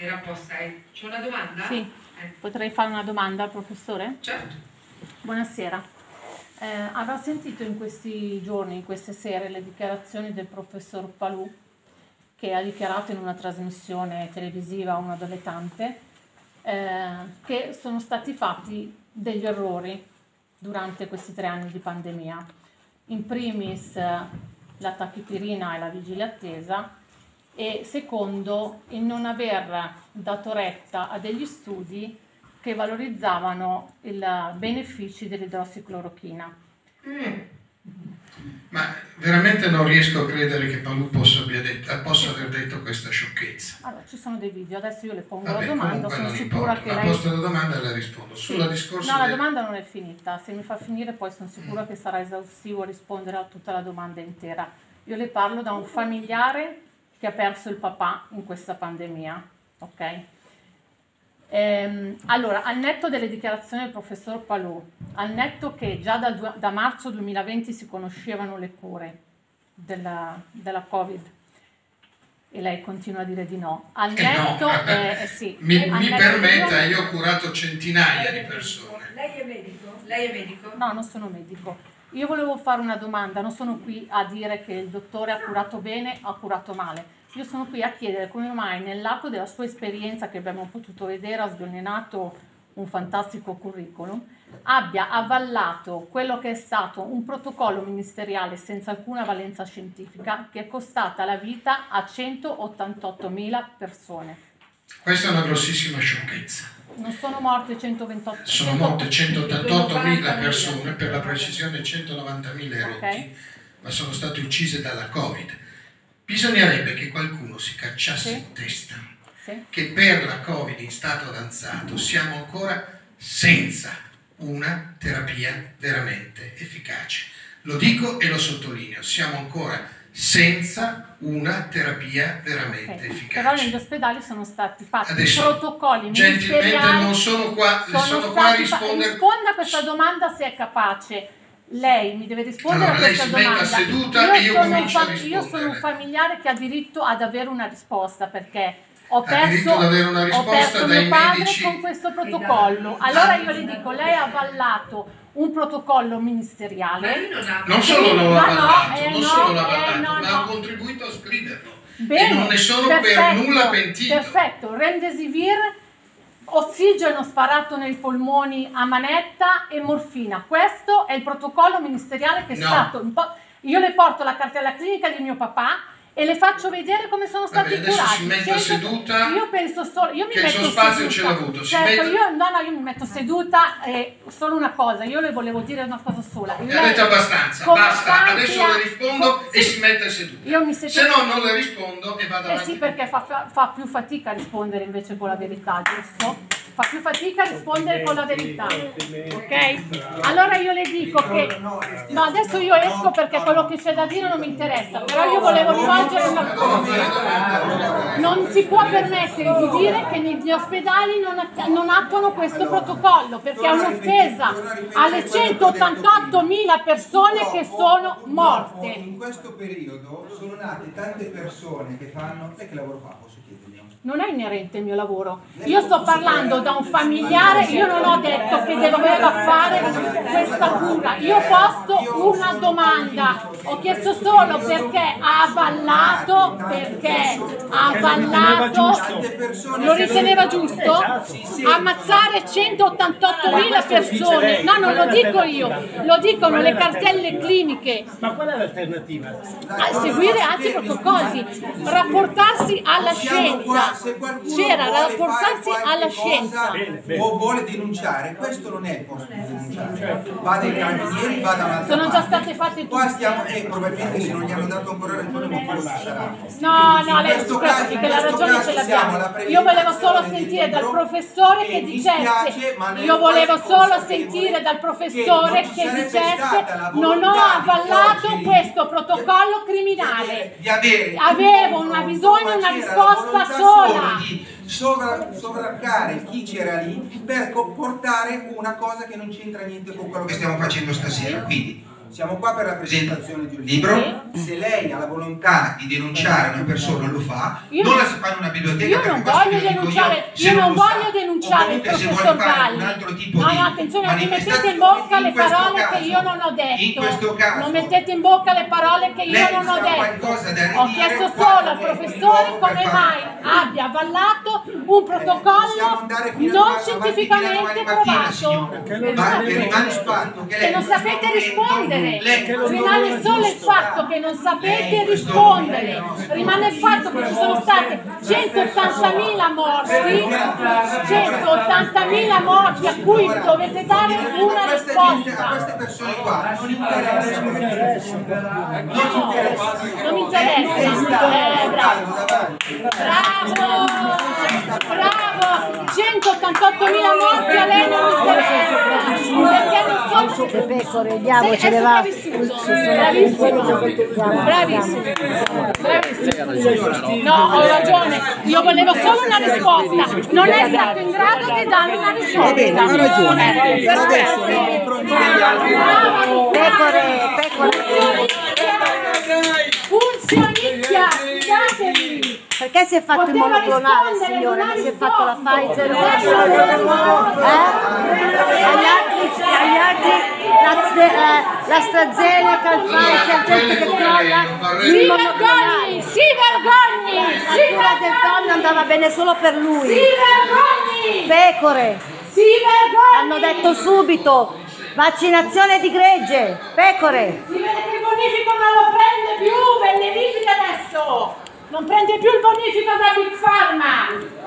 Buonasera, possa... C'è una domanda? Sì, Eh, potrei fare una domanda al professore? certo. Buonasera. Eh, avrà sentito in questi giorni, in queste sere, le dichiarazioni del professor Palù, che ha dichiarato in una trasmissione televisiva, una delle tante, eh, che sono stati fatti degli errori durante questi tre anni di pandemia. In primis eh, la tachipirina e la vigilia attesa e secondo il non aver dato retta a degli studi che valorizzavano i benefici dell'idrossiclorochina. Ma veramente non riesco a credere che Palù possa, abbia detto- possa aver detto questa sciocchezza. Allora, ci sono dei video, adesso io le pongo Vabbè, la domanda, sono sicura importa. che La lei... posto la domanda e la rispondo. Sì. Sulla discorso No, la del- domanda non è finita, se mi fa finire poi sono sicura che sarà esaustivo rispondere a tutta la domanda intera. Io le parlo da un familiare che ha perso il papà in questa pandemia, ok? Ehm, allora, al netto delle dichiarazioni del professor Palù, al netto che già da, da marzo 2020 si conoscevano le cure della, della Covid, e lei continua a dire di no, al Eh no, netto, vabbè. eh, eh sì, Mi, mi permetta, io ho curato centinaia di persone. Lei è medico? Lei è medico? No, non sono medico. Io volevo fare una domanda, non sono qui a dire che il dottore ha curato bene o ha curato male. Io sono qui a chiedere come mai nell'arco della sua esperienza che abbiamo potuto vedere ha sdolinato un fantastico curriculum, abbia avvallato quello che è stato un protocollo ministeriale senza alcuna valenza scientifica che è costata la vita a 188.000 persone. Questa è una grossissima sciocchezza. Non sono morte 128 Sono 100 morte 188.000 persone, per la precisione 190.000 erotti, Ok. ma sono state uccise dalla Covid. Bisognerebbe che qualcuno si cacciasse Sì. in testa Sì. che per la Covid in stato avanzato siamo ancora senza una terapia veramente efficace. Lo dico e lo sottolineo, siamo ancora senza una terapia veramente Ok, Però efficace. negli ospedali sono stati fatti Adesso, protocolli Gentilmente non sono qua, sono sono qua a rispondere. Risponda a questa domanda se è capace. Lei mi deve rispondere Allora, a lei questa domanda. seduta e io sono io sono un familiare che ha diritto ad avere una risposta perché ho Ha perso, ho perso mio padre medici. con questo protocollo. Allora io le dico, lei ha avallato un protocollo ministeriale. non ha... Non solo l'ho avallato, eh, non no, solo l'ho eh, avallato, no, ma no. ho contribuito a scriverlo. Bene, e non ne sono per perfetto, nulla pentito. Perfetto, Remdesivir, ossigeno sparato nei polmoni a manetta e morfina. Questo è il protocollo ministeriale che è No. stato... un po'- Io le porto la cartella clinica di mio papà e le faccio vedere come sono Vabbè, stati adesso curati. si metta Cento- seduta, Io penso solo... Io mi che il metto suo spazio seduta. ce l'ha avuto, si Certo, metta- io, no, no, io mi metto seduta e solo una cosa, io le volevo dire una cosa sola. E Lei- ha detto abbastanza, basta, adesso le rispondo com- e sì. si mette seduta. Io mi sento- Se no non le rispondo e vado Eh avanti. sì, perché fa, fa- fa più fatica a rispondere invece con la verità, giusto? Fa più fatica a rispondere con la verità, ok? Allora io le dico che... No, adesso io esco perché quello che c'è da dire non mi interessa, però io volevo rivolgere una cosa. Non si può permettere di dire che negli ospedali non, att- non attuano questo protocollo, perché è un'offesa alle 188.000 persone che sono morte. In questo periodo sono nate tante persone che fanno... Che lavoro fa, posso chiedergli? Non è inerente il mio lavoro. Io sto parlando da un familiare, io non ho detto che doveva fare questa cura. Io ho posto una domanda. Ho chiesto solo perché ha avallato, perché ha avallato, lo riteneva giusto? Ammazzare 188.000 persone. No, non lo dico io, lo dicono le cartelle cliniche. Ma qual è l'alternativa? A seguire altri protocolli, rapportarsi alla scienza. C'era rapportarsi alla scienza. O vuole denunciare, questo non è il posto di denunciare. Vada ai carabinieri, vada un'altra Sono già state fatte Qua tutte. stiamo, e probabilmente se non gli hanno dato ancora ragione, ma ci sarà. No, no, lei questo caso- la ragione ce l'abbiamo. Io volevo solo sentire dal professore che dicesse, io volevo solo sentire dal professore che dicesse non ho avallato questo protocollo criminale. Avevo un una bisogno, una risposta solo sovra- sovraccare chi c'era lì per co- portare una cosa che non c'entra niente con quello che stiamo facendo stasera. Quindi siamo qua per la presentazione di un libro. Se lei ha la volontà di denunciare una persona lo fa, Io- non la si fa in una biblioteca Io non voglio denunciare, se io non voglio sa. denunciare il professor Galli. un altro tipo No, di no, attenzione, non mettete in bocca le parole che caso- io non ho detto. In questo caso non mettete in bocca le parole che io non ho detto. Ho chiesto solo al professore come mai abbia avallato un possiamo protocollo non scientificamente provato. signora. Ma che rimane il fatto che lei Che non sapete rispondere, rimane solo il fatto che non sapete questo rispondere, rimane il fatto che ci sono state 180.000 morti, 180.000 morti a cui dovete dare una a queste, gente- a risposta. queste persone qua non interessa non Non interessa. Eh, bravo. Bravo! Bravo! 188.000 morti a lei non interessa! Perché non sono... Le pecore, diamo, Sei- ce le va. bravissimo, bravissimo, bravissimo, bravissimo. No, ho ragione, io volevo solo una risposta, non è stato in grado di darmi una risposta. Va bene, ha ragione. adesso Pecore, pecore. Funzionicchia, fidatevi! Perché si è fatto il monoclonale, signore? non si è fatto la. Pfizer? Eh? Eh? Agli altri, agli altri la, eh, l'AstraZeneca, il Pfizer, gente che crolla. Si il vergogni, monoclonale. si vergogni, si La cura del vergogni, donno andava bene solo per si lui. vergogni, Pecore, si vergogni. hanno detto subito, vaccinazione di gregge, pecore. Si vede che il bonifico non lo prende più, ve ne adesso! Non prende più il bonifico da Big Pharma!